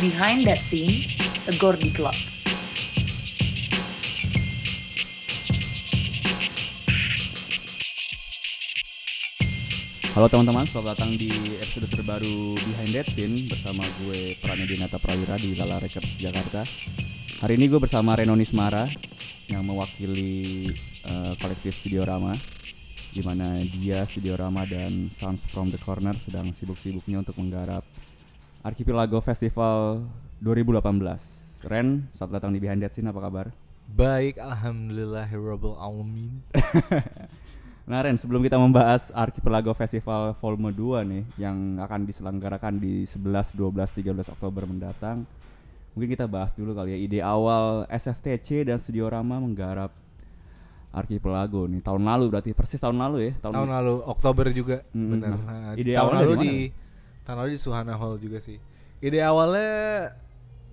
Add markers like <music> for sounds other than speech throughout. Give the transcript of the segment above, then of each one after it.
Behind That Scene, A Gordy Club. Halo teman-teman, selamat datang di episode terbaru Behind That Scene bersama gue Pranedinata Prawira di Lala Records Jakarta. Hari ini gue bersama Reno Nismara yang mewakili uh, kolektif Studio Rama di mana dia, Studio Rama dan Sounds from the Corner sedang sibuk-sibuknya untuk menggarap Archipelago Festival 2018. Ren, selamat datang di Behind That Scene, apa kabar? Baik, alhamdulillah alamin. <laughs> Nah Ren, sebelum kita membahas Archipelago Festival Volume 2 nih yang akan diselenggarakan di 11, 12, 13 Oktober mendatang Mungkin kita bahas dulu kali ya ide awal SFTC dan Studio Rama menggarap Archipelago nih tahun lalu berarti persis tahun lalu ya tahun, tahun lalu Oktober juga Mm, benar nah, Nah, ide tahun awalnya lalu di tahun lalu di Suhana Hall juga sih. Ide awalnya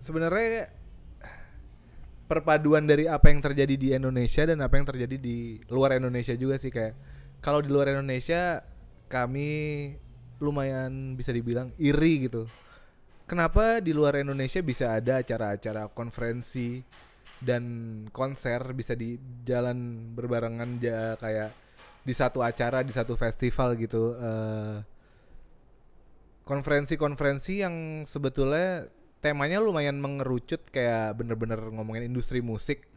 sebenarnya perpaduan dari apa yang terjadi di Indonesia dan apa yang terjadi di luar Indonesia juga sih. Kayak kalau di luar Indonesia kami lumayan bisa dibilang iri gitu. Kenapa di luar Indonesia bisa ada acara-acara konferensi dan konser bisa di jalan berbarengan ya kayak di satu acara di satu festival gitu eh, konferensi-konferensi yang sebetulnya temanya lumayan mengerucut kayak bener-bener ngomongin industri musik.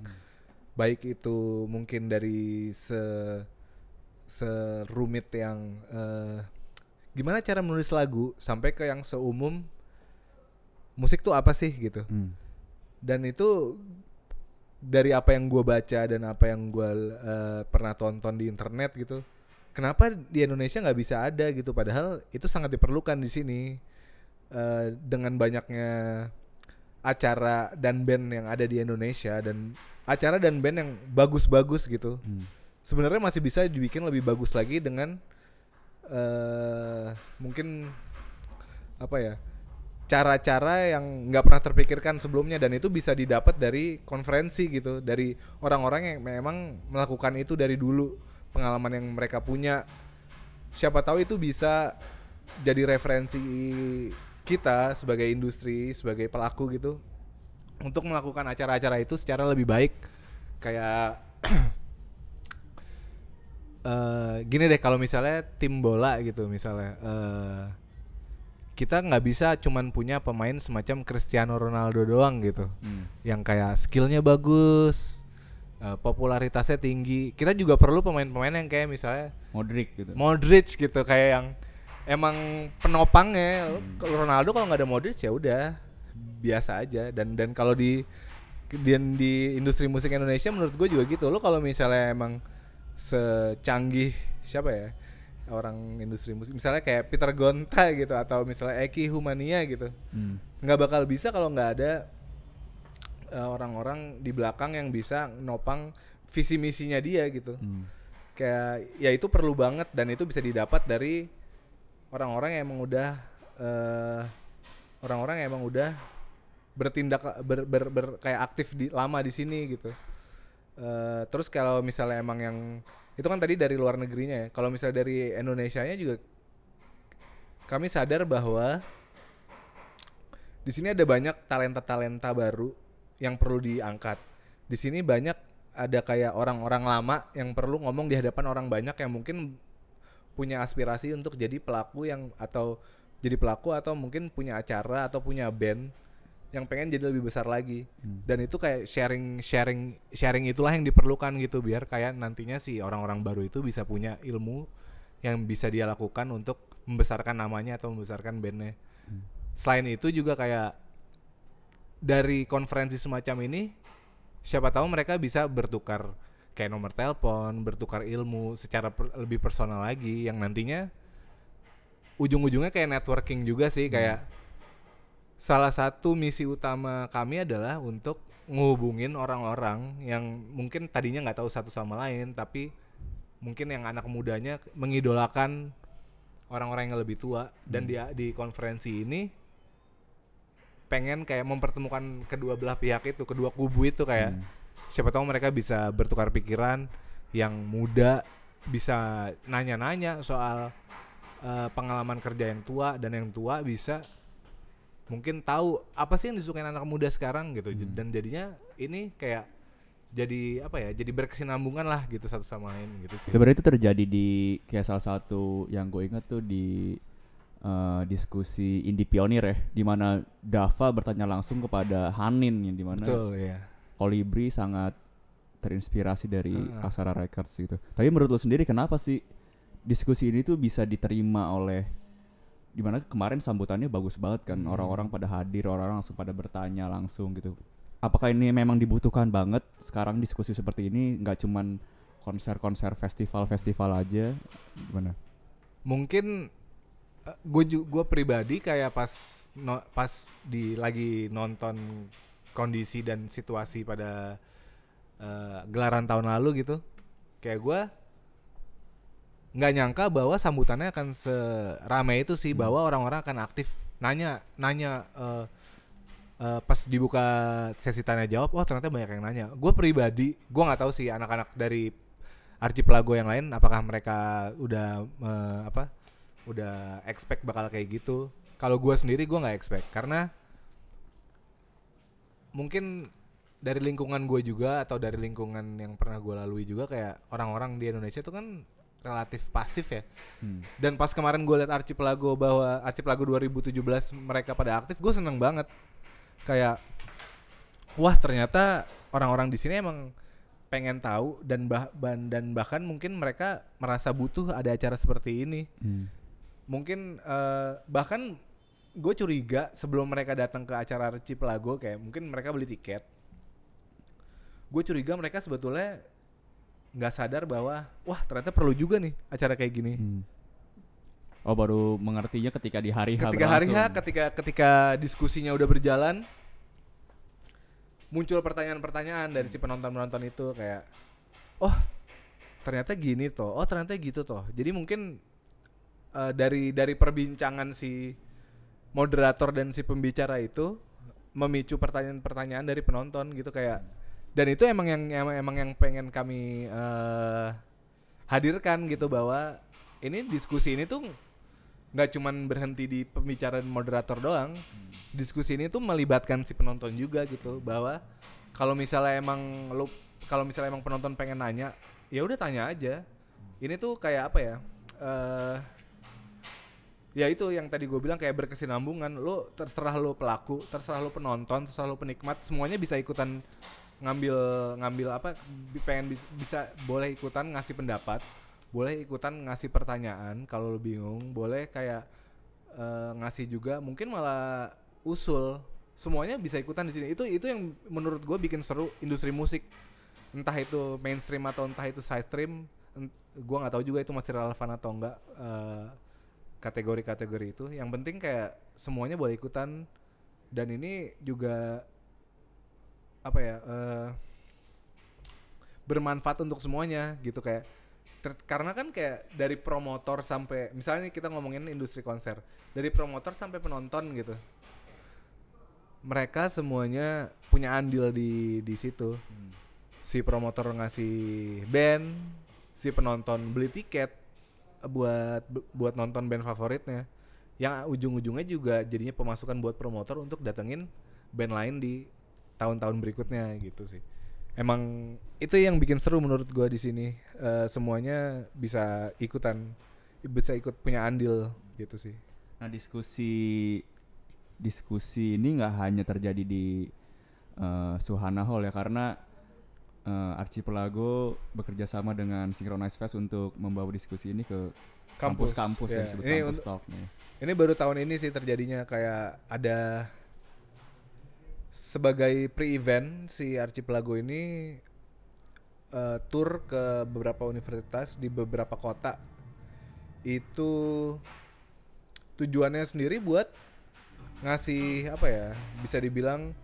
Baik itu mungkin dari se serumit yang eh, gimana cara menulis lagu sampai ke yang seumum musik tuh apa sih gitu. Hmm. dan itu dari apa yang gue baca dan apa yang gue eh, pernah tonton di internet gitu kenapa di Indonesia nggak bisa ada gitu? Padahal itu sangat diperlukan di sini Eh, dengan banyaknya acara dan band yang ada di Indonesia dan acara dan band yang bagus-bagus gitu. Hmm. sebenarnya masih bisa dibikin lebih bagus lagi dengan eh mungkin apa ya cara-cara yang nggak pernah terpikirkan sebelumnya dan itu bisa didapat dari konferensi gitu dari orang-orang yang memang melakukan itu dari dulu pengalaman yang mereka punya siapa tahu itu bisa jadi referensi kita sebagai industri sebagai pelaku gitu untuk melakukan acara-acara itu secara lebih baik kayak <clears throat> eh gini deh kalau misalnya tim bola gitu misalnya eh kita nggak bisa cuman punya pemain semacam Cristiano Ronaldo doang gitu Hmm. yang kayak skillnya bagus eh, popularitasnya tinggi. Kita juga perlu pemain-pemain yang kayak misalnya Modric gitu. Modric gitu kayak yang emang penopangnya. Kalau Ronaldo kalau nggak ada Modric ya udah biasa aja. Dan dan kalau di dan di industri musik Indonesia menurut gue juga gitu. Lo kalau misalnya emang secanggih siapa ya orang industri musik misalnya kayak Peter Gonta gitu atau misalnya Eki Humania gitu Hmm. nggak bakal bisa kalau nggak ada orang-orang di belakang yang bisa nopang visi misinya dia gitu. Hmm. kayak ya itu perlu banget dan itu bisa didapat dari orang-orang yang emang udah eh, orang-orang yang emang udah bertindak ber, ber, ber- kayak aktif di lama di sini gitu. Eh, terus kalau misalnya emang yang itu kan tadi dari luar negerinya ya. Kalau misalnya dari Indonesia nya juga kami sadar bahwa di sini ada banyak talenta-talenta baru yang perlu diangkat. Di sini banyak ada kayak orang-orang lama yang perlu ngomong di hadapan orang banyak yang mungkin punya aspirasi untuk jadi pelaku yang atau jadi pelaku atau mungkin punya acara atau punya band yang pengen jadi lebih besar lagi. Dan itu kayak sharing sharing sharing itulah yang diperlukan gitu biar kayak nantinya si orang-orang baru itu bisa punya ilmu yang bisa dia lakukan untuk membesarkan namanya atau membesarkan bandnya selain itu juga kayak dari konferensi semacam ini siapa tahu mereka bisa bertukar kayak nomor telepon, bertukar ilmu secara per- lebih personal lagi yang nantinya ujung-ujungnya kayak networking juga sih kayak salah satu misi utama kami adalah untuk ngehubungin orang-orang yang mungkin tadinya nggak tahu satu sama lain tapi mungkin yang anak mudanya mengidolakan orang-orang yang lebih tua. Dan di di konferensi ini pengen kayak mempertemukan kedua belah pihak itu kedua kubu itu kayak siapa tahu mereka bisa bertukar pikiran yang muda bisa nanya-nanya soal eh, pengalaman kerja yang tua dan yang tua bisa mungkin tahu apa sih yang disukain anak muda sekarang gitu. Hmm. dan jadinya ini kayak jadi apa ya jadi berkesinambungan lah gitu satu sama lain gitu sih. Sebenarnya itu terjadi di kayak salah satu yang gue ingat tuh di eh, diskusi indie pionir ya, di mana Dava bertanya langsung kepada Hanin yang di mana betul ya Kolibri sangat terinspirasi dari Heeh. Aksara Records gitu. Tapi menurut lo sendiri kenapa sih diskusi ini tuh bisa diterima oleh di mana kemarin sambutannya bagus banget kan Hmm. orang-orang pada hadir orang-orang langsung pada bertanya langsung gitu apakah ini memang dibutuhkan banget sekarang diskusi seperti ini nggak cuman konser-konser festival-festival aja gimana mungkin gue gue pribadi kayak pas no- pas di lagi nonton kondisi dan situasi pada eh, gelaran tahun lalu gitu kayak gue nggak nyangka bahwa sambutannya akan seramai itu sih bahwa orang-orang akan aktif. Nanya nanya eh, eh, pas dibuka sesi tanya jawab oh ternyata banyak yang nanya. Gue pribadi gue nggak tahu sih anak-anak dari archipelago yang lain apakah mereka udah eh, apa udah expect bakal kayak gitu. Kalau gue sendiri gue nggak expect. Karena mungkin dari lingkungan gue juga atau dari lingkungan yang pernah gue lalui juga kayak orang-orang di Indonesia itu kan relatif pasif ya. Hmm. dan pas kemarin gue liat Archipelago bahwa Archipelago 2017 mereka pada aktif gue seneng banget. Kayak wah ternyata orang-orang di sini emang pengen tahu dan bah dan bahkan mungkin mereka merasa butuh ada acara seperti ini. Hmm. Mungkin eh, bahkan gue curiga sebelum mereka datang ke acara Archipelago kayak mungkin mereka beli tiket gue curiga mereka sebetulnya nggak sadar bahwa wah ternyata perlu juga nih acara kayak gini Hmm. Oh baru mengertinya ketika di hari H ketika hari H berlangsung. ketika ketika diskusinya udah berjalan muncul pertanyaan-pertanyaan dari si penonton-penonton itu kayak oh ternyata gini toh oh ternyata gitu toh jadi mungkin eh, dari dari perbincangan si moderator dan si pembicara itu memicu pertanyaan-pertanyaan dari penonton gitu kayak dan itu emang yang emang, emang yang pengen kami eh, hadirkan gitu bahwa ini diskusi ini tuh nggak cuman berhenti di pembicaraan moderator doang diskusi ini tuh melibatkan si penonton juga gitu bahwa kalau misalnya emang lu kalau misalnya emang penonton pengen nanya ya udah tanya aja. Ini tuh kayak apa ya eh ya itu yang tadi gue bilang kayak berkesinambungan. Lo terserah lo pelaku terserah lo penonton terserah lo penikmat semuanya bisa ikutan ngambil ngambil apa pengen bis- bisa boleh ikutan ngasih pendapat boleh ikutan ngasih pertanyaan kalau lo bingung boleh kayak eh, ngasih juga mungkin malah usul. Semuanya bisa ikutan di sini. Itu itu yang menurut gue bikin seru industri musik. Entah itu mainstream atau entah itu side stream gua nggak tahu juga itu masih relevan atau enggak eh, kategori-kategori itu. Yang penting kayak semuanya boleh ikutan. Dan ini juga apa ya eh, bermanfaat untuk semuanya gitu. Kayak ter- karena kan kayak dari promotor sampai misalnya kita ngomongin industri konser dari promotor sampai penonton gitu mereka semuanya punya andil di di situ. Si promotor ngasih band si penonton beli tiket buat buat nonton band favoritnya. Yang ujung-ujungnya juga jadinya pemasukan buat promotor untuk datengin band lain di tahun-tahun berikutnya gitu sih. Emang itu yang bikin seru menurut gua di sini. Eh, semuanya bisa ikutan bisa ikut punya andil gitu sih. Nah diskusi diskusi ini nggak hanya terjadi di eh, Suhana Hall ya karena eh, Archipelago bekerja sama dengan Synchronize Fest untuk membawa diskusi ini ke Kampus, kampus-kampus ya. yang disebut Ini kampus talk nih. Ini baru tahun ini sih terjadinya kayak ada sebagai pre-event si Archipelago ini eh, tour ke beberapa universitas di beberapa kota. Itu tujuannya sendiri buat ngasih apa ya? Bisa dibilang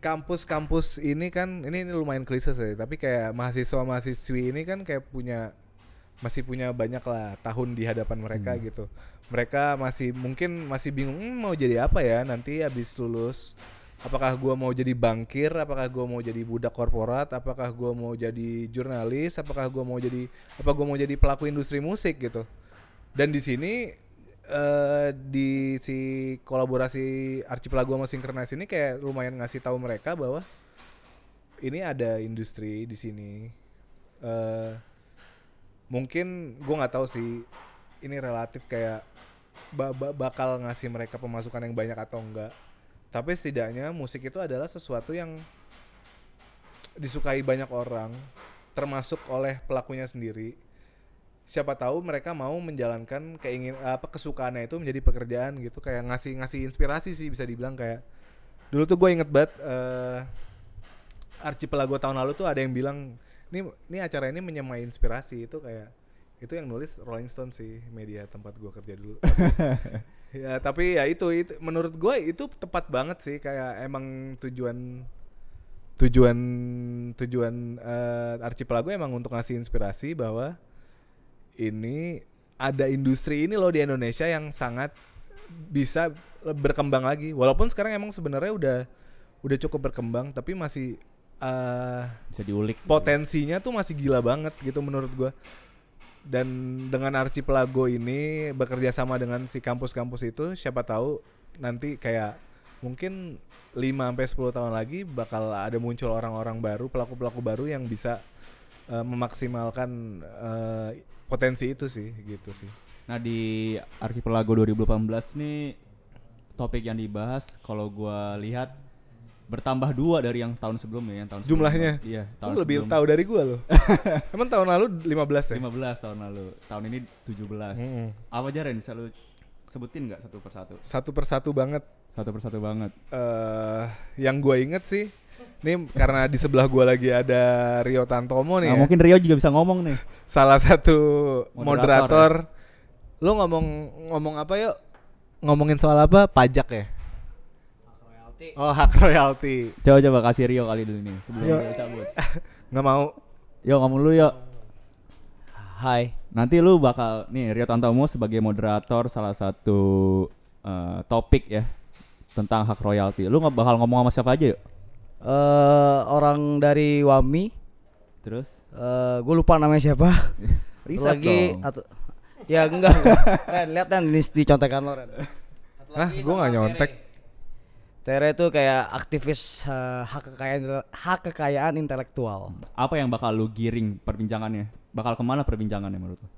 kampus-kampus ini kan ini, ini lumayan klise sih, tapi kayak mahasiswa-mahasiswi ini kan kayak punya masih punya banyak lah tahun di hadapan mereka gitu. Mereka masih mungkin masih bingung "Hmm, mau jadi apa ya nanti habis lulus. Apakah gua mau jadi bankir? Apakah gua mau jadi budak korporat? Apakah gua mau jadi jurnalis? Apakah gua mau jadi apa gua mau jadi pelaku industri musik gitu. Dan di sini eh di si kolaborasi Archipelago sama Synchronize ini kayak lumayan ngasih tahu mereka bahwa ini ada industri di sini. eh mungkin gue nggak tahu sih ini relatif kayak ba- ba- bakal ngasih mereka pemasukan yang banyak atau enggak. Tapi setidaknya musik itu adalah sesuatu yang disukai banyak orang, termasuk oleh pelakunya sendiri. Siapa tahu mereka mau menjalankan keingin apa kesukaannya itu menjadi pekerjaan gitu, kayak ngasih ngasih inspirasi sih bisa dibilang kayak dulu tuh gue inget banget eh Archipelago tahun lalu tuh ada yang bilang ini ini acara ini menyemai inspirasi. Itu kayak itu yang nulis Rolling Stone sih media tempat gua kerja dulu. Tapi- <laughs> ya tapi ya itu itu menurut gue itu tepat banget sih kayak emang tujuan tujuan tujuan eh, Archipelago emang untuk ngasih inspirasi bahwa ini ada industri ini loh di Indonesia yang sangat bisa berkembang lagi walaupun sekarang emang sebenarnya udah udah cukup berkembang tapi masih eh Bisa diulik. potensinya tuh masih gila banget gitu menurut gua dan dengan Archipelago ini bekerja sama dengan si kampus-kampus itu siapa tahu nanti kayak mungkin 5 sampai 10 tahun lagi bakal ada muncul orang-orang baru pelaku-pelaku baru yang bisa eh, memaksimalkan eh, potensi itu sih gitu sih Nah di Archipelago 2018 nih topik yang dibahas kalau gua lihat bertambah dua dari yang tahun sebelumnya yang tahun Jumlahnya? sebelumnya. Iya, Lu tahun lebih sebelum- tahu dari gua loh <laughs> emang tahun lalu 15 ya 15 tahun lalu. Tahun ini 17. Mm-mm. Apa aja Ren bisa lu sebutin nggak satu persatu? satu persatu banget Satu persatu banget. eh yang gue inget sih ini karena di sebelah gue lagi ada Rio Tantomo nih Nah, ya. mungkin Rio juga bisa ngomong nih. salah satu Moderator, moderator, lu ngomong ngomong apa yuk ngomongin soal apa pajak ya oh hak royalti Coba coba kasih Rio kali dulu nih sebelum Yo. Rio cabut. <laughs> nggak mau Yo ngomong dulu yo. Hai. Nanti lu bakal nih Rio Tantomo sebagai moderator salah satu eh, topik ya tentang hak royalti. Lu nggak bakal ngomong sama siapa aja yuk? Eh orang dari Wami. Terus eh gue lupa namanya siapa. <laughs> riset lagi dong. atau ya enggak. <laughs> Ren, lihat kan di, di contekan lo Ren. Hah, gue nggak nyontek. Tere itu kayak aktivis eh, hak kekayaan hak kekayaan intelektual. Apa yang bakal lu giring perbincangannya? Bakal ke mana perbincangannya menurut lu?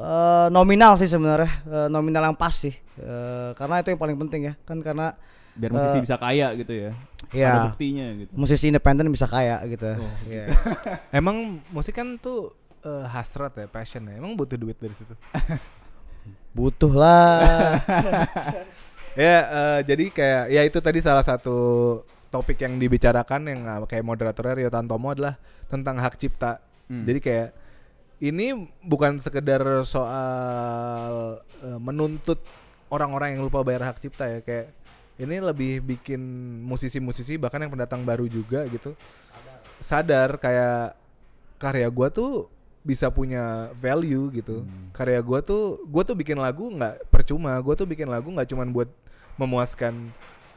Eh nominal sih sebenarnya, Eh, nominal yang pas sih. Eh, karena itu yang paling penting ya. Kan karena Biar musisi Eh, bisa kaya gitu ya. Iya. Ada buktinya gitu. musisi independen bisa kaya gitu. Iya. <laughs> emang musik kan tuh eh, hasrat ya passion ya emang butuh duit dari situ <laughs> Butuh lah. <laughs> ya eh, jadi kayak ya itu tadi salah satu topik yang dibicarakan yang eh, kayak moderatornya Rio Tantomo adalah tentang hak cipta Hmm. jadi kayak ini bukan sekedar soal eh, menuntut orang-orang yang lupa bayar hak cipta ya kayak ini lebih bikin musisi-musisi bahkan yang pendatang baru juga gitu sadar kayak karya gua tuh bisa punya value gitu. Karya gua tuh gua tuh bikin lagu nggak percuma. Gua tuh bikin lagu nggak cuman buat memuaskan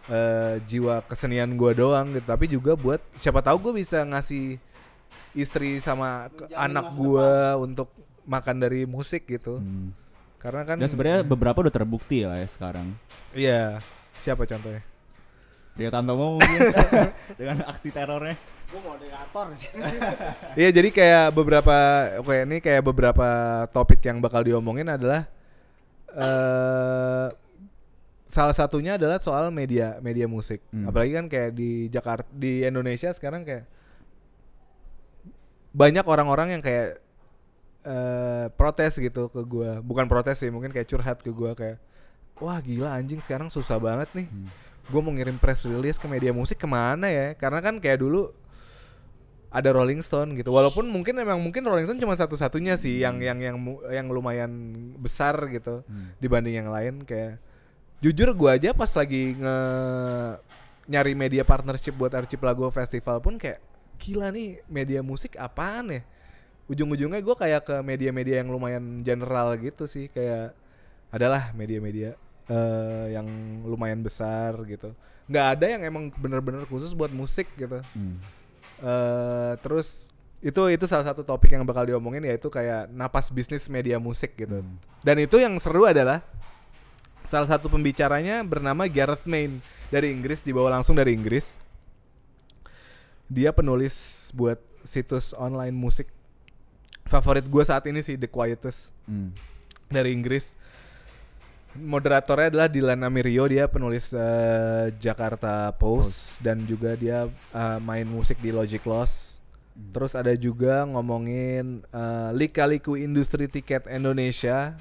eh, jiwa kesenian gua doang gitu tapi juga buat siapa tahu gua bisa ngasih istri sama ke- anak gua untuk makan dari musik gitu. Hmm. karena kan Dan sebenarnya beberapa udah terbukti lah ya sekarang. iya siapa contohnya Rio Tantomo mungkin <laughs> dengan aksi terornya. Gue moderator sih. <laughs> Iya jadi kayak beberapa oke ini kayak beberapa topik yang bakal diomongin adalah eh salah satunya adalah soal media media musik. Hmm. Apalagi kan kayak di Jakarta di Indonesia sekarang kayak banyak orang-orang yang kayak eh protes gitu ke gua. Bukan protes sih, mungkin kayak curhat ke gua kayak wah gila anjing sekarang susah banget nih. Hmm. Gue mau ngirim press release ke media musik ke mana ya? Karena kan kayak dulu ada Rolling Stone gitu. Walaupun mungkin emang mungkin Rolling Stone cuma satu-satunya sih yang yang yang mu- yang lumayan besar gitu Hmm. dibanding yang lain kayak jujur gua aja pas lagi nge nyari media partnership buat Archipelago Festival pun kayak gila nih media musik apaan ya? Ujung-ujungnya gua kayak ke media-media yang lumayan general gitu sih kayak adalah media-media eh, yang lumayan besar gitu. nggak ada yang emang bener-bener khusus buat musik gitu Hmm. eh terus itu itu salah satu topik yang bakal diomongin yaitu kayak napas bisnis media musik gitu. Hmm. Dan itu yang seru adalah salah satu pembicaranya bernama Gareth Main dari Inggris dibawa langsung dari Inggris dia penulis buat situs online musik favorit gue saat ini sih The Quietest Hmm. dari Inggris moderatornya adalah Dylan Amirio dia penulis eh, Jakarta Post, dan juga dia eh, main musik di Logic Loss terus ada juga ngomongin eh, lika-liku industri tiket Indonesia.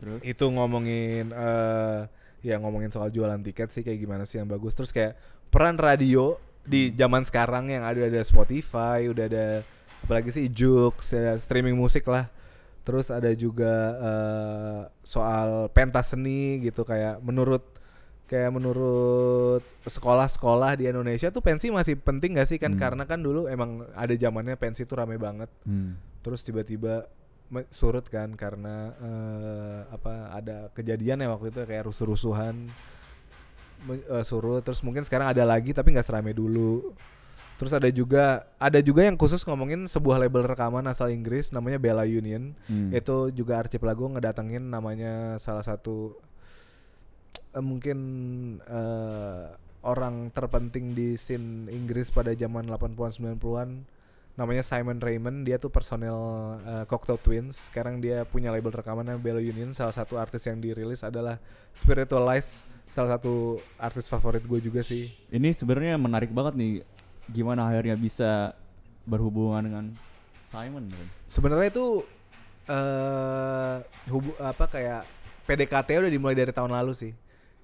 Terus? Itu ngomongin eh ya ngomongin soal jualan tiket sih kayak gimana sih yang bagus. Terus kayak peran radio di zaman sekarang yang ada ada Spotify udah ada apalagi sih Joox ya, streaming musik lah terus ada juga eh, soal pentas seni gitu kayak menurut kayak menurut sekolah-sekolah di Indonesia tuh pensi masih penting gak sih kan Hmm. karena kan dulu emang ada zamannya pensi tuh rame banget hmm. terus tiba-tiba surut kan karena eh, apa ada kejadian ya waktu itu kayak rusuh-rusuhan eh, surut terus mungkin sekarang ada lagi tapi nggak serame dulu terus ada juga ada juga yang khusus ngomongin sebuah label rekaman asal Inggris namanya Bella Union. Hmm. itu juga Archipelago ngedatengin namanya salah satu eh, mungkin eh, orang terpenting di scene Inggris pada zaman 80-an 90-an namanya Simon Raymond dia tuh personel eh, Cocteau Twins. Sekarang dia punya label rekamannya Bella Union. Salah satu artis yang dirilis adalah Spiritualize salah satu artis favorit gue juga sih. Ini sebenarnya menarik banget nih gimana akhirnya bisa berhubungan dengan Simon. kan? sebenarnya itu eh hubu apa kayak PDKT udah dimulai dari tahun lalu sih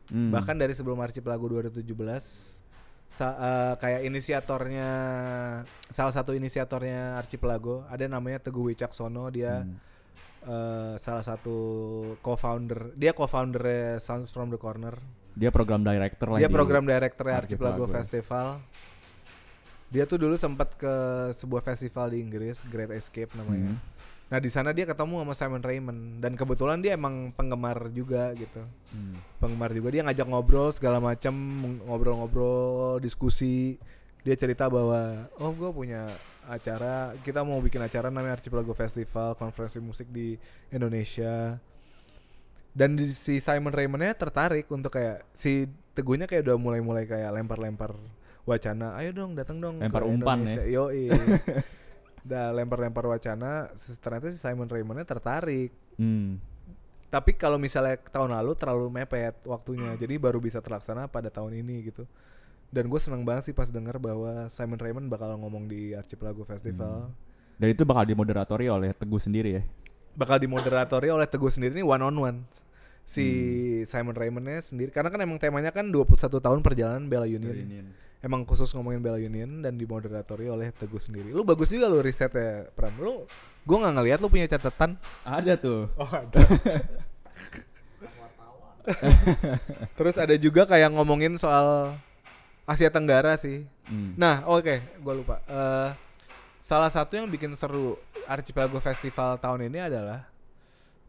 Hmm. bahkan dari sebelum Archipelago 2017 sa- eh, kayak inisiatornya salah satu inisiatornya Archipelago ada namanya Teguh Wicaksono dia Hmm. eh, salah satu co-founder dia co-founder Sounds from the Corner dia program director lah dia di- program director Archipelago Archipelago. Festival dia tuh dulu sempat ke sebuah festival di Inggris Great Escape namanya. Hmm. nah di sana dia ketemu sama Simon Raymond. Dan kebetulan dia emang penggemar juga gitu. Hmm. penggemar juga. Dia ngajak ngobrol segala macam ngobrol-ngobrol diskusi. Dia cerita bahwa oh gue punya acara kita mau bikin acara namanya Archipelago Festival konferensi musik di Indonesia. Dan si Simon Raymondnya tertarik untuk kayak si teguhnya kayak udah mulai-mulai kayak lempar-lempar wacana ayo dong datang dong ke Lempar umpan Indonesia." ya. Yoi. <laughs> udah lempar-lempar wacana ternyata si Simon Raymondnya tertarik Hmm. tapi kalau misalnya tahun lalu terlalu mepet waktunya jadi baru bisa terlaksana pada tahun ini gitu dan gue seneng banget sih pas denger bahwa Simon Raymond bakal ngomong di Archipelago Festival Dan itu bakal dimoderatori oleh Teguh sendiri ya. bakal dimoderatori oleh Teguh sendiri ini one on one si Simon Raymondnya sendiri karena kan emang temanya kan 21 tahun perjalanan Bella Union emang khusus ngomongin Bella Union dan dimoderatori oleh Teguh sendiri lu bagus juga lu risetnya Pram lu gue nggak ngeliat lu punya catatan Ada tuh. Oh ada. <laughs> Terus ada juga kayak ngomongin soal Asia Tenggara sih. Hmm. Nah, oke, gue lupa. Eh, salah satu yang bikin seru Archipelago Festival tahun ini adalah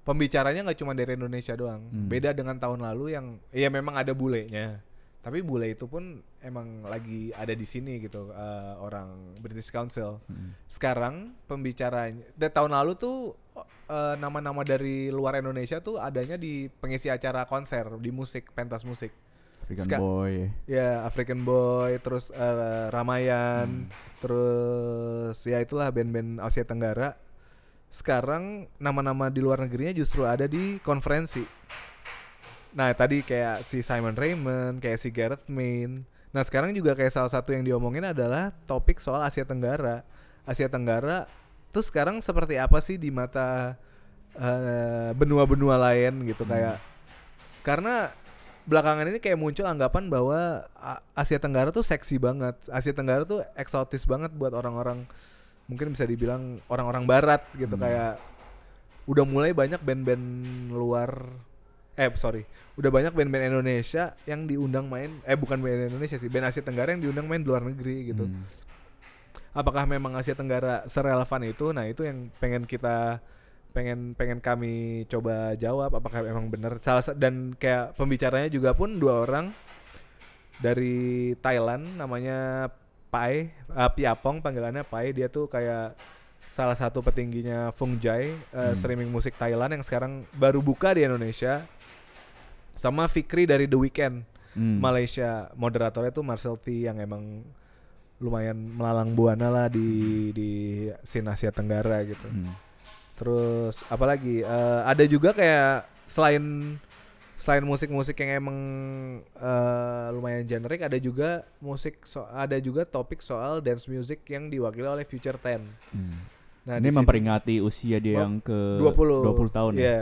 pembicaranya nggak cuma dari Indonesia doang. Hmm. Beda dengan tahun lalu yang ya memang ada bulenya. Tapi bule itu pun emang lagi ada di sini gitu eh, orang British Council. Hmm. Sekarang pembicaranya dari tahun lalu tuh eh, nama-nama dari luar Indonesia tuh adanya di pengisi acara konser di musik pentas musik. African Ska- Boy. Ya African Boy, terus eh, Ramayan, terus ya itulah band-band Asia Tenggara. Sekarang nama-nama di luar negerinya justru ada di konferensi. Nah tadi kayak si Simon Raymond, kayak si Gareth Main. Nah sekarang juga kayak salah satu yang diomongin adalah topik soal Asia Tenggara. Asia Tenggara tuh sekarang seperti apa sih di mata eh, benua-benua lain gitu kayak karena belakangan ini kayak muncul anggapan bahwa Asia Tenggara tuh seksi banget. Asia Tenggara tuh eksotis banget buat orang-orang mungkin bisa dibilang orang-orang barat gitu kayak udah mulai banyak band-band luar eh sorry. Udah banyak band-band Indonesia yang diundang main eh bukan band Indonesia sih band Asia Tenggara yang diundang main di luar negeri gitu. Hmm. apakah memang Asia Tenggara serelevan itu? Nah itu yang pengen kita pengen pengen kami coba jawab apakah memang benar? Salah sa- dan kayak pembicaranya juga pun dua orang dari Thailand namanya Pai uh, Piapong panggilannya Pai. Dia tuh kayak salah satu petingginya Fung Jai uh, Hmm. streaming musik Thailand yang sekarang baru buka di Indonesia sama Fikri dari The Weeknd Hmm. Malaysia moderatornya tuh Marcel T yang emang lumayan melalang buana lah di di scene Asia Tenggara gitu Hmm. terus apalagi eh, ada juga kayak selain selain musik-musik yang emang eh, lumayan generik ada juga musik so ada juga topik soal dance music yang diwakili oleh Future Ten Hmm. nah Ini memperingati usia dia Oh, yang ke 20 20 tahun ya. Iya.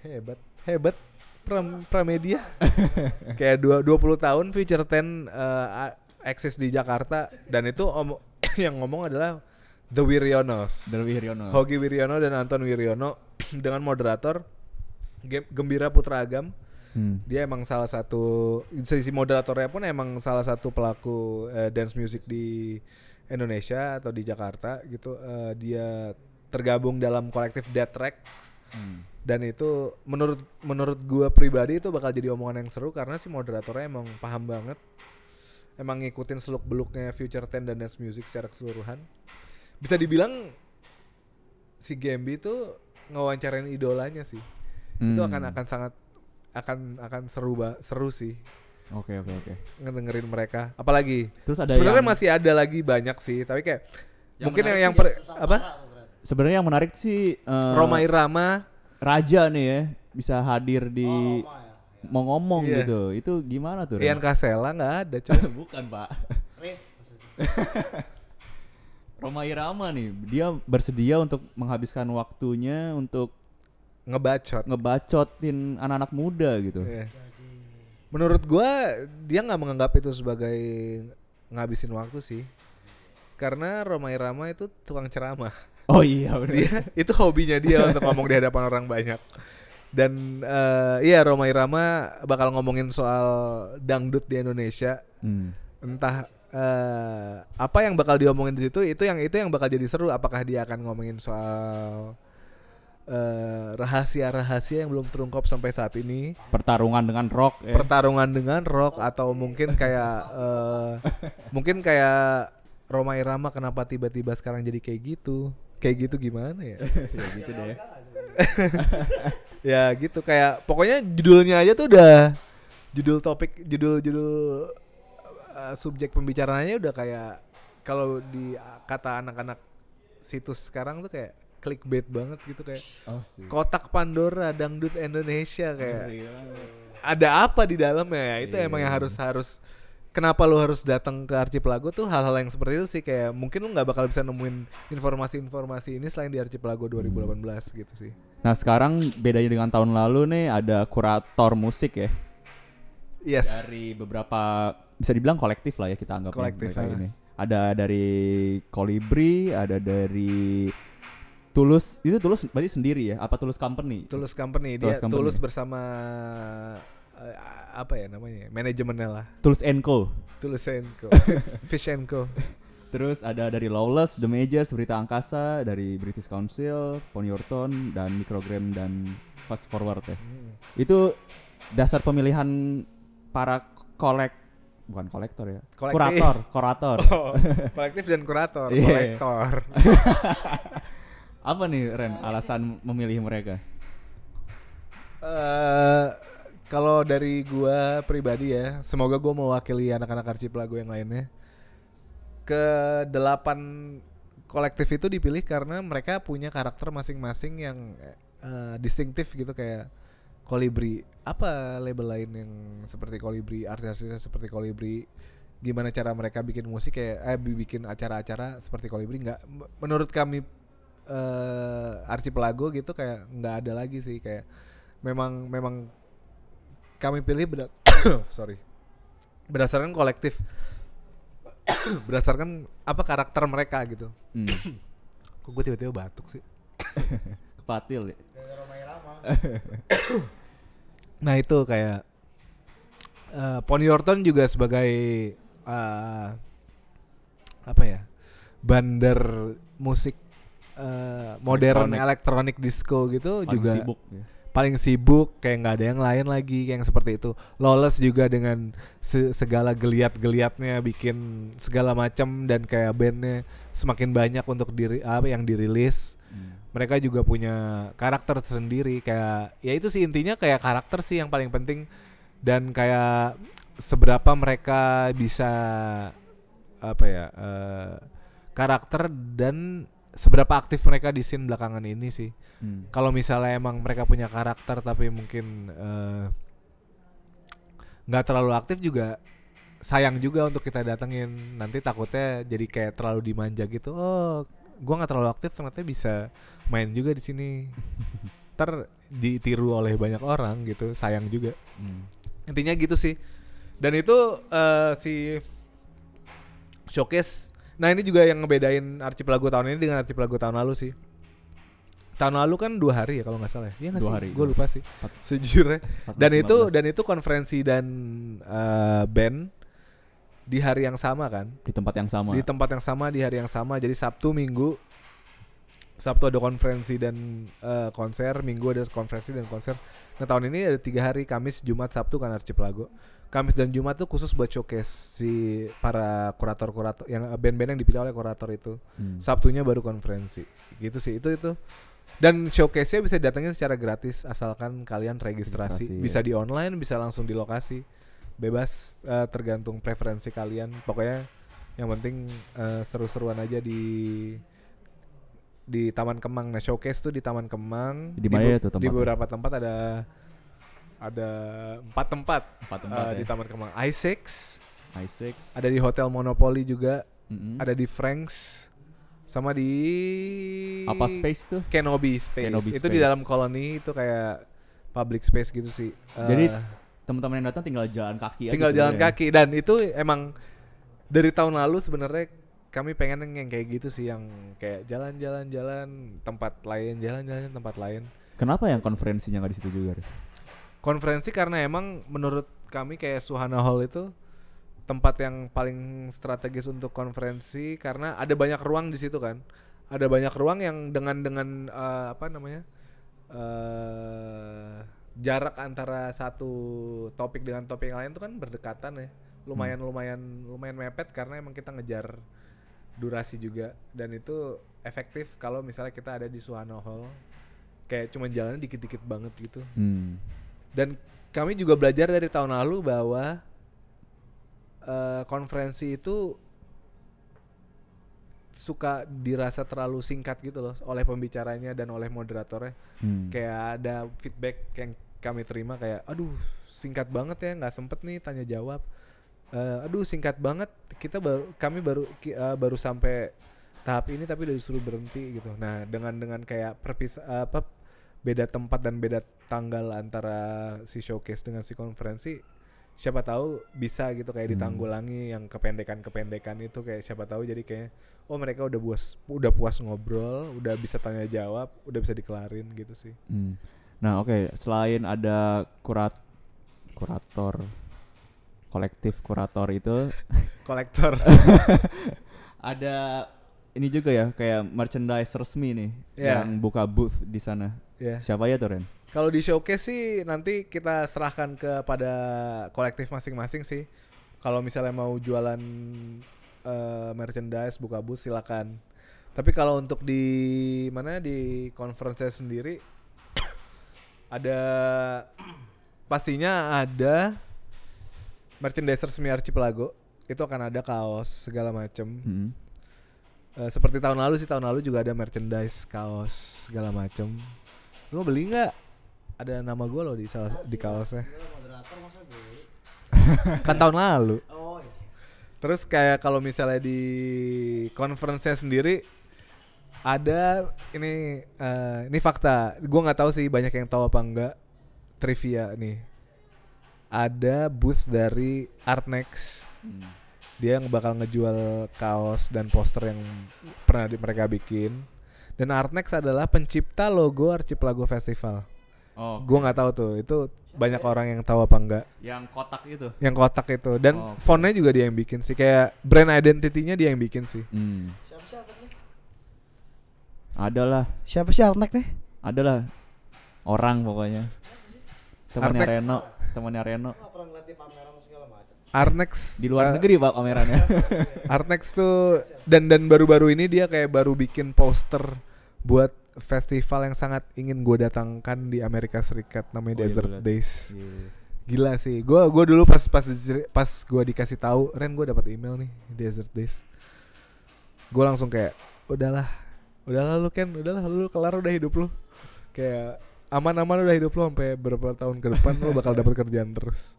Hebat, hebat Pram, Pramedia. <laughs> Kayak dua 20 tahun Future Ten a- eksis di Jakarta dan itu om <coughs> yang ngomong adalah The Wiryonos. Delwi Hiryono. Hogi Wiryono dan Anton Wiryono <coughs> dengan moderator Ge- Gembira Putra Agam. Hmm. Dia emang salah satu sisi moderatornya pun emang salah satu pelaku eh, dance music di Indonesia atau di Jakarta gitu. Eh, dia tergabung dalam kolektif Death Track Hmm. Dan itu menurut menurut gua pribadi itu bakal jadi omongan yang seru karena si moderatornya emang paham banget. Emang ngikutin seluk beluknya Future Ten dan dance music secara keseluruhan. Bisa dibilang si Gembi itu ngewawancarain idolanya sih. Itu Hmm. akan akan sangat akan akan seru ba seru sih Oke oke oke. ngedengerin mereka. Apalagi Terus ada sebenarnya yang masih ada lagi banyak sih, tapi kayak Yang mungkin yang yang per- apa? sebenarnya yang menarik sih eh, Roma Irama Raja nih ya bisa hadir di mau ngomong Iya. gitu. Itu gimana tuh? Ren? Ian Kasela nggak ada coy. <laughs> Bukan, Pak. <laughs> Roma Irama nih, dia bersedia untuk menghabiskan waktunya untuk ngebacot. ngebacotin anak-anak muda gitu. Iya. Menurut gua dia nggak menganggap itu sebagai ngabisin waktu sih. Karena Roma Irama itu tukang ceramah. Oh iya bener. Dia itu hobinya dia <laughs> untuk ngomong di hadapan orang banyak. Dan eh, iya Roma Irama bakal ngomongin soal dangdut di Indonesia. Hmm. Entah eh, apa yang bakal diomongin di situ itu yang itu yang bakal jadi seru. Apakah dia akan ngomongin soal eh, rahasia-rahasia yang belum terungkap sampai saat ini? Pertarungan dengan rock ya. pertarungan dengan rock atau mungkin kayak eh, mungkin kayak Roma Irama kenapa tiba-tiba sekarang jadi kayak gitu kayak gitu gimana ya <laughs> ya gitu deh. <laughs> ya gitu kayak pokoknya judulnya aja tuh udah judul topik judul judul eh, subjek pembicaraannya udah kayak kalau di kata anak-anak situs sekarang tuh kayak clickbait banget gitu kayak Oh sih. kotak Pandora dangdut Indonesia kayak ada apa di dalamnya ya itu Iya. emang yang harus harus kenapa lu harus datang ke Archipelago tuh hal-hal yang seperti itu sih kayak mungkin lu nggak bakal bisa nemuin informasi-informasi ini selain di Archipelago 2018 gitu sih Nah sekarang bedanya dengan tahun lalu nih ada kurator musik ya yes dari beberapa bisa dibilang kolektif lah ya kita anggap Kolektif, mereka ah. ini. Ada dari Kolibri, ada dari Tulus. Itu Tulus berarti sendiri ya? Apa Tulus Company? Tulus Company dia Tulus Company. Tulus bersama eh, apa ya namanya manajemennya lah Tulus Co. Tulus and Co <laughs> Fish and Co Terus ada dari Lawless, The Majors, Berita Angkasa, dari British Council, Ponyurton, dan Microgram dan Fast Forward ya. Hmm. Itu dasar pemilihan para kolek bukan kolektor ya. Kolektif. Kurator, <laughs> kurator. oh, <laughs> kolektif dan kurator Iya. kolektor Apa nih Ren alasan memilih mereka? eh kalau dari gua pribadi ya, semoga gua mewakili anak-anak Archipelago yang lainnya. Ke delapan kolektif itu dipilih karena mereka punya karakter masing-masing yang eh, distintif gitu kayak Kolibri. Apa label lain yang seperti Kolibri, artis-artisnya seperti Kolibri? Gimana cara mereka bikin musik kayak eh bi- bikin acara-acara seperti Kolibri nggak menurut kami eh Archipelago gitu kayak nggak ada lagi sih kayak memang memang kami pilih beda- <coughs> sorry berdasarkan kolektif <coughs> berdasarkan apa karakter mereka gitu Hmm. <coughs> kok gue tiba-tiba batuk sih <laughs> Kepatil ya. nah itu kayak eh Pony Orton juga sebagai eh, apa ya bandar musik eh, modern Elektronik. elektronik disco gitu Paling juga sibuk ya. Paling sibuk kayak nggak ada yang lain lagi kayak yang seperti itu. Lawless juga dengan se- segala geliat-geliatnya bikin segala macam dan kayak bandnya semakin banyak untuk diri apa yang dirilis. Hmm. mereka juga punya karakter sendiri kayak ya itu sih intinya kayak karakter sih yang paling penting. Dan kayak seberapa mereka bisa apa ya eh, karakter dan seberapa aktif mereka di scene belakangan ini sih. Hmm. kalau misalnya emang mereka punya karakter tapi mungkin eh, nggak terlalu aktif juga sayang juga untuk kita datengin. Nanti takutnya jadi kayak terlalu dimanja gitu. Oh gua nggak terlalu aktif ternyata bisa main juga di sini. <laughs> Ter ditiru oleh banyak orang gitu sayang juga. Hmm. intinya gitu sih. Dan itu eh, si showcase nah ini juga yang ngebedain archipelago tahun ini dengan archipelago tahun lalu sih. Tahun lalu kan dua hari ya kalau nggak salah ya. Iya nggak sih? hari, gue lupa sih sejujurnya. 14, dan itu 15. dan itu konferensi dan eh, band di hari yang sama kan? Di tempat yang sama. di tempat yang sama di hari yang sama. Jadi Sabtu Minggu Sabtu ada konferensi dan eh, konser Minggu ada konferensi dan konser. Nah tahun ini ada tiga hari Kamis Jumat Sabtu kan archipelago Kamis dan Jumat tuh khusus buat showcase si para kurator-kurator yang band-band yang dipilih oleh kurator itu. Hmm. Sabtunya baru konferensi. Gitu sih itu itu. Dan showcase-nya bisa datangin secara gratis asalkan kalian registrasi, Registrasi, bisa ya. di online bisa langsung di lokasi. Bebas eh, tergantung preferensi kalian. Pokoknya yang penting eh, seru-seruan aja di di Taman Kemang. Nah showcase tuh di Taman Kemang. Di mana ya tuh di tempatnya? beberapa tempat ada ada empat tempat Empat eh, tempat di ya. Taman Kemang i6 i6. ada di Hotel Monopoly juga Mm-mm. ada di Franks sama di apa space tuh? Kenobi Space. Kenobi itu di Space. dalam koloni itu kayak public space gitu sih. Jadi, Eh, Teman-teman yang datang tinggal jalan kaki aja tinggal jalan kaki dan itu emang dari tahun lalu sebenarnya kami pengen yang kayak gitu sih yang kayak jalan-jalan jalan tempat lain jalan-jalan tempat lain. Kenapa yang konferensinya nggak di situ juga? Riz? Konferensi karena emang menurut kami kayak Suhana Hall itu tempat yang paling strategis untuk konferensi karena ada banyak ruang di situ kan. Ada banyak ruang yang dengan dengan eh, apa namanya? eh jarak antara satu topik dengan topik yang lain itu kan berdekatan ya. Lumayan lumayan lumayan mepet karena emang kita ngejar durasi juga dan itu efektif kalau misalnya kita ada di Suhana Hall. Kayak cuman jalannya dikit-dikit banget gitu. Hmm. Dan kami juga belajar dari tahun lalu bahwa eh, konferensi itu suka dirasa terlalu singkat gitu loh oleh pembicaranya dan oleh moderatornya. Hmm. Kayak ada feedback yang kami terima kayak, aduh singkat banget ya nggak sempet nih tanya jawab. Eh, aduh singkat banget kita baru kami baru eh, baru sampai tahap ini tapi udah disuruh berhenti gitu. Nah dengan dengan kayak perpis apa beda tempat dan beda tanggal antara si showcase dengan si konferensi siapa tahu bisa gitu kayak Hmm. ditanggulangi yang kependekan-kependekan itu kayak siapa tahu jadi kayak oh mereka udah puas udah puas ngobrol udah bisa tanya jawab udah bisa dikelarin gitu sih Hmm. Nah oke selain ada kurat kurator kolektif kurator itu <laughs> kolektor <laughs> ada ini juga ya kayak merchandise resmi nih Ya. yang buka booth di sana. ya Siapa ya tuh Ren? kalau di showcase sih nanti kita serahkan kepada kolektif masing-masing sih kalau misalnya mau jualan eh, merchandise buka booth silakan tapi kalau untuk di mana di conference sendiri <coughs> ada pastinya ada merchandise resmi Archipelago itu akan ada kaos segala macem Hmm. Eh, seperti tahun lalu sih tahun lalu juga ada merchandise kaos segala macem. Lu mau beli nggak? Ada nama gue loh di salah di kaosnya. <laughs> Kan tahun lalu. Oh iya. terus kayak kalau misalnya di conference sendiri ada ini eh, ini fakta. Gue nggak tahu sih banyak yang tahu apa enggak trivia nih. Ada booth dari Artnex. Hmm. Dia yang bakal ngejual kaos dan poster yang pernah di- mereka bikin dan Artnex adalah pencipta logo Archipelago Festival Oh, gue nggak tahu tuh itu banyak orang yang tahu apa enggak yang kotak itu. yang kotak itu dan Oh, oke. fontnya juga dia yang bikin sih kayak brand identity-nya dia yang bikin sih Hmm. Siapa sih? Adalah, Siapa sih Arnek nih? adalah orang pokoknya. Temannya. Reno, temannya Reno. Arnex Di luar eh, negeri pak kameranya. <laughs> Arnex tuh dan dan baru-baru ini dia kayak baru bikin poster buat festival yang sangat ingin gue datangkan di Amerika Serikat Oh, namanya iya, Desert liat. Days. Iya. Gila sih. Gua gua dulu pas pas pas gua dikasih tahu, Ren gue dapat email nih Desert Days. Gue langsung kayak udahlah. Udahlah lu kan, udahlah lu kelar udah hidup lu. Kayak aman-aman udah hidup lu sampai berapa tahun ke depan lu bakal dapat kerjaan terus.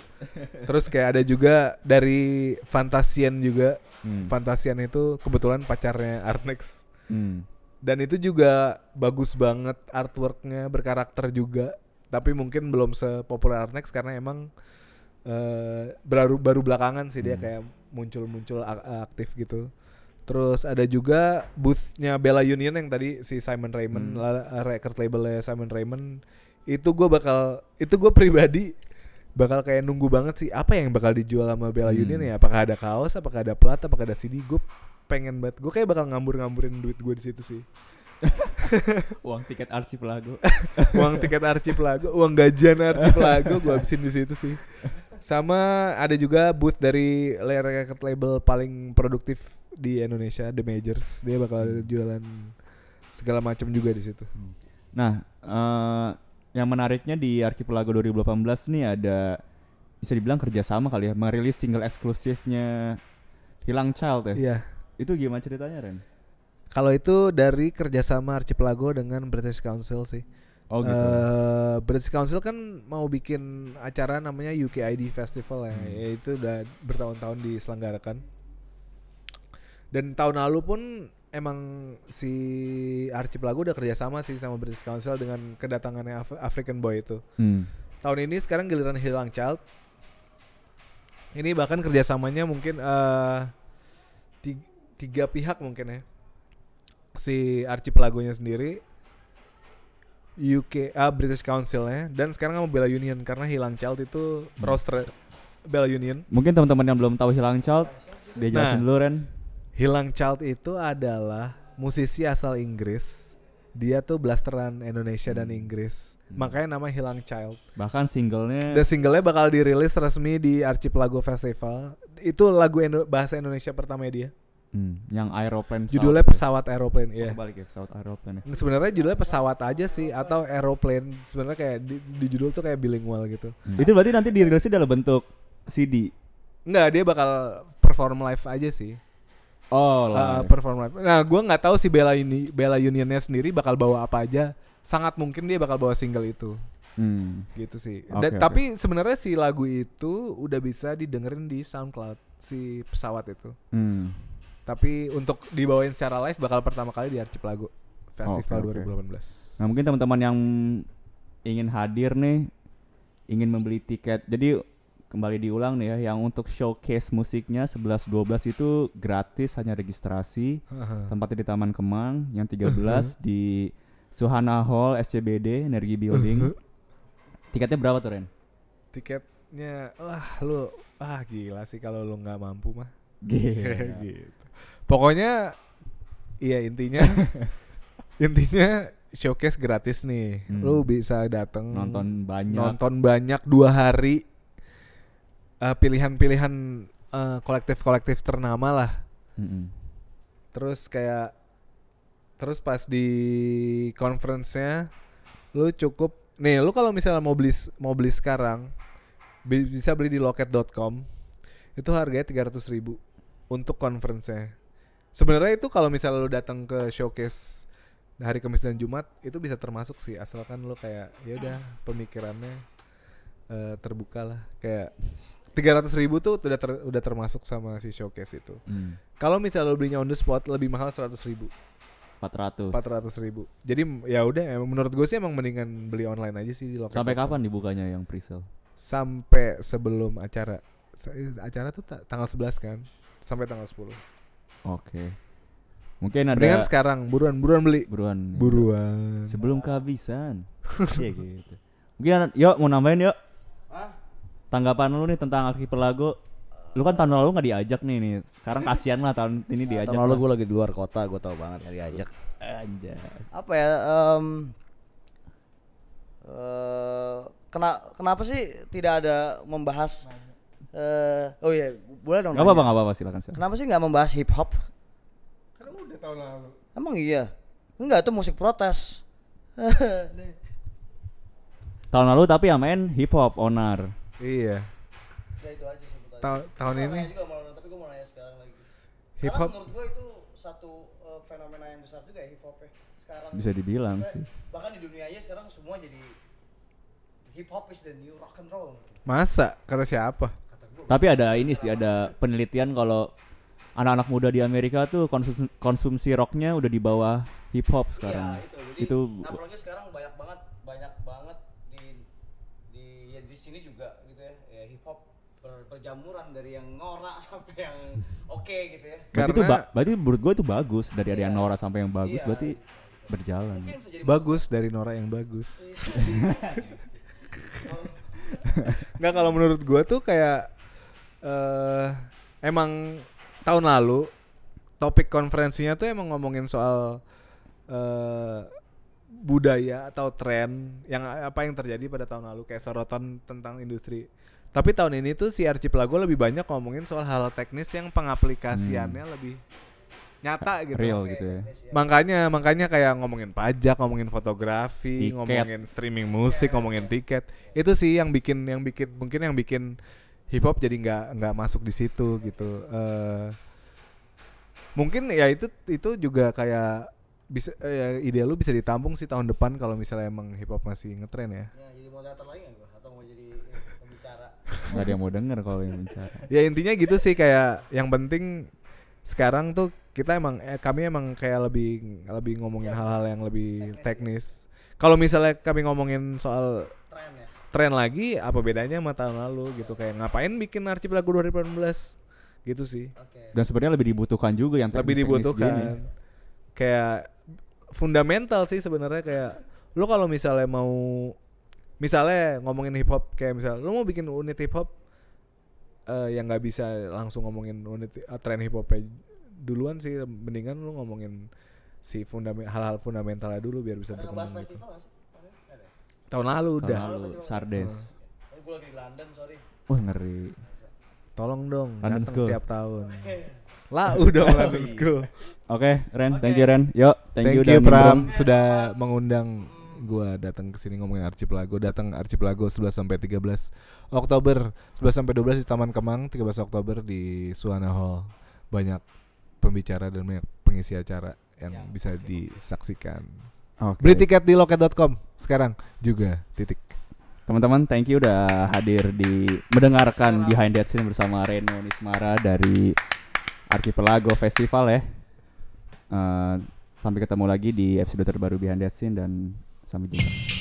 Terus kayak ada juga dari Fantasian juga. Hmm. Fantasian itu kebetulan pacarnya Arnex Hmm. dan itu juga bagus banget artworknya berkarakter juga tapi mungkin belum sepopuler Arnex karena emang eh, baru baru belakangan sih dia Hmm. kayak muncul-muncul aktif gitu terus ada juga boothnya Bella Union yang tadi si Simon Raymond Hmm. record labelnya Simon Raymond itu gue bakal itu gue pribadi bakal kayak nunggu banget sih apa yang bakal dijual sama Bella Hmm. Union ya apakah ada kaos apakah ada plat apakah ada CD gue pengen banget gue kayak bakal ngambur-ngamburin duit gue di situ sih <laughs> Uang tiket archipelago. <laughs> uang tiket archipelago uang gajian archipelago gue habisin di situ sih sama ada juga booth dari la- record label paling produktif di Indonesia The Majors dia bakal jualan segala macam juga di situ Nah, eh, yang menariknya di Archipelago 2018 nih ada bisa dibilang kerjasama kali ya, merilis single eksklusifnya Hilang Child ya. iya Itu gimana ceritanya Ren? kalau itu dari kerjasama Archipelago dengan British Council sih Oh gitu. Eh, British Council kan mau bikin acara namanya UKID Festival ya, Hmm. yaitu udah bertahun-tahun diselenggarakan. Dan tahun lalu pun emang si Archipelago udah kerjasama sih sama British Council dengan kedatangannya Af- African Boy itu. Hmm. Tahun ini sekarang giliran Hilang Child. Ini bahkan kerjasamanya mungkin eh tiga, tiga pihak mungkin ya. Si Archipelagonya sendiri, UK, ah, British Council-nya, dan sekarang sama Bella Union karena Hilang Child itu roster Bella Union. Mungkin teman-teman yang belum tahu Hilang Child, dia jelasin Nah. dulu Ren. Hilang Child itu adalah musisi asal Inggris. Dia tuh blasteran Indonesia dan Inggris. Hmm. Makanya nama Hilang Child. Bahkan singlenya Dan singlenya bakal dirilis resmi di Archipelago Festival. Itu lagu Indo- bahasa Indonesia pertama dia. hmm, yang Aeroplane Judulnya pesawat aeroplane ya. balik ya pesawat aeroplane. ya. Sebenarnya judulnya pesawat aja sih atau aeroplane. Sebenarnya kayak di, di judul tuh kayak bilingual gitu. Hmm. Itu berarti nanti dirilisnya dalam bentuk CD. Enggak, dia bakal perform live aja sih. Oh, Uh, lah. perform live. Nah, gua nggak tahu si Bella ini Bella Unionnya sendiri bakal bawa apa aja. Sangat mungkin dia bakal bawa single itu. Hmm. gitu sih. Dan oke. tapi sebenarnya si lagu itu udah bisa didengerin di SoundCloud si pesawat itu. Hmm. Tapi untuk dibawain secara live bakal pertama kali di Archipelago Festival Oke, oke. 2018. Nah mungkin teman-teman yang ingin hadir nih, ingin membeli tiket. Jadi kembali diulang nih ya, yang untuk showcase musiknya 11-12 itu gratis hanya registrasi. Tempatnya di Taman Kemang. Yang 13 di Suhana Hall SCBD Energi Building. Tiketnya berapa tuh Ren? Tiketnya wah lu ah gila sih kalau lu nggak mampu mah. Gila. <laughs> gitu. Pokoknya iya intinya <laughs> intinya showcase gratis nih. Hmm. Lu bisa datang Nonton banyak. nonton banyak dua hari Eh, pilihan-pilihan eh, kolektif-kolektif ternama lah. Mm-mm. terus kayak terus pas di conference-nya lu cukup nih lu kalau misalnya mau beli mau beli sekarang bi- bisa beli di loket.com itu harganya 300.000 ribu untuk conference-nya. Sebenarnya itu kalau misalnya lu datang ke showcase hari Kamis dan Jumat itu bisa termasuk sih asalkan lu kayak ya udah pemikirannya eh, terbuka lah. Kayak 300.000 ribu tuh udah ter- udah termasuk sama si showcase itu Hmm. kalau misalnya lo belinya on the spot lebih mahal 100 ribu 400. 400 ribu Jadi ya udah menurut gue sih emang mendingan beli online aja sih di lokal Sampai kapan dibukanya yang pre-sale? Sampai sebelum acara Acara tuh ta- tanggal 11 kan Sampai tanggal 10 Oke. Mungkin ada Mendingan sekarang buruan buruan beli buruan. Buruan Sebelum kehabisan. Iya gitu. Mungkin yuk mau nambahin yuk. Tanggapan lu nih tentang Archipelago. Lu kan tahun lalu nggak diajak nih nih. Sekarang kasihan lah tahun ini diajak. Tahun lalu gue lagi di luar kota, gue tau banget gak diajak. Anjas. Apa ya? em, eh, kena, kenapa sih tidak ada membahas? eh oh iya, boleh dong. Gak apa-apa, nanya. gak apa-apa silakan silakan. Kenapa sih nggak membahas hip hop? Kan udah tahun lalu Emang iya? Enggak, itu musik protes. <laughs> Tahun lalu tapi yang main hip hop onar. Iya. Ya itu aja sih pertanyaan. Ta- tahun Gua ini nanya juga malah, tapi gue mau nanya sekarang lagi. Hip Karena hop menurut gue itu satu eh, fenomena yang besar juga ya hip hop ya. Sekarang Bisa dibilang sih. Bahkan di dunia aja sekarang semua jadi hip hop is the new rock and roll. masa kata siapa? Kata gue. Tapi ada ini sih ada penelitian kalau anak-anak muda di Amerika tuh konsumsi, konsumsi rocknya udah di bawah hip hop sekarang. Iya, itu. Jadi Itu apalagi sekarang banyak banget di di ya di sini juga gitu ya, ya hip hop ber- berjamuran dari yang norak <laughs> sampai yang oke gitu ya. berarti itu Karena- ba- berarti menurut gue itu bagus dari ada yang Iya. Nora sampai yang bagus Iya, berarti berjalan. Bagus dari Nora yang bagus. Oh, <laughs> Nggak kalau menurut gua tuh kayak eh emang tahun lalu topik konferensinya tuh emang ngomongin soal eh budaya atau tren yang apa yang terjadi pada tahun lalu kayak sorotan tentang industri. Tapi tahun ini tuh si Archipelago lebih banyak ngomongin soal hal teknis yang pengaplikasiannya lebih nyata gitu. Real gitu ya. ya. Makanya makanya kayak ngomongin pajak, ngomongin fotografi, Tiket. ngomongin streaming musik, ngomongin tiket. Itu sih yang bikin yang bikin mungkin yang bikin hip hop jadi nggak nggak masuk di situ gitu. Eh mungkin ya itu itu juga kayak bisa eh, ya ide lu bisa ditampung sih tahun depan kalau misalnya emang hip hop masih ngetren ya. Ya, jadi moderator lagi nggak gua atau mau jadi ini, pembicara? Gak ada yang mau denger kalau yang bicara. <laughs> Ya intinya gitu sih kayak yang penting sekarang tuh kita emang eh, kami emang kayak lebih lebih ngomongin Ya, hal-hal yang lebih teknis, teknis. Kalau misalnya kami ngomongin soal Tren ya. tren lagi, apa bedanya sama tahun lalu gitu kayak ngapain bikin Archipelago 2018 gitu sih. Oke. Dan sebenarnya lebih dibutuhkan juga yang Lebih gini. dibutuhkan. Kayak fundamental sih sebenarnya kayak lo kalau misalnya mau misalnya ngomongin hip hop kayak misalnya lo mau bikin unit hip hop eh yang nggak bisa langsung ngomongin unit eh, tren hip hop duluan sih mendingan lu ngomongin si fundament hal-hal fundamentalnya dulu biar bisa Ada berkembang gitu. Tahun lalu Tahun udah. lalu Sardes. Gue lagi di London, sorry. Wah ngeri. Tolong dong London datang School. tiap tahun. <laughs> Lau dong London <laughs> School. Oke, Ren, thank you Ren. Yo, thank, Thank, you you, Pram sudah mengundang gua datang ke sini ngomongin Archipelago. Datang Archipelago 11 sampai 13 Oktober, 11 sampai 12 di Taman Kemang, 13 Oktober di Suana Hall. Banyak pembicara dan banyak pengisi acara yang Ya, bisa disaksikan. Oke. Beli tiket di loket.com sekarang juga titik. Teman-teman, thank you udah hadir di mendengarkan Behind That Scene bersama Reno Nismara dari Archipelago Festival ya. Eh, sampai ketemu lagi di episode terbaru Behind That Scene dan sampai jumpa.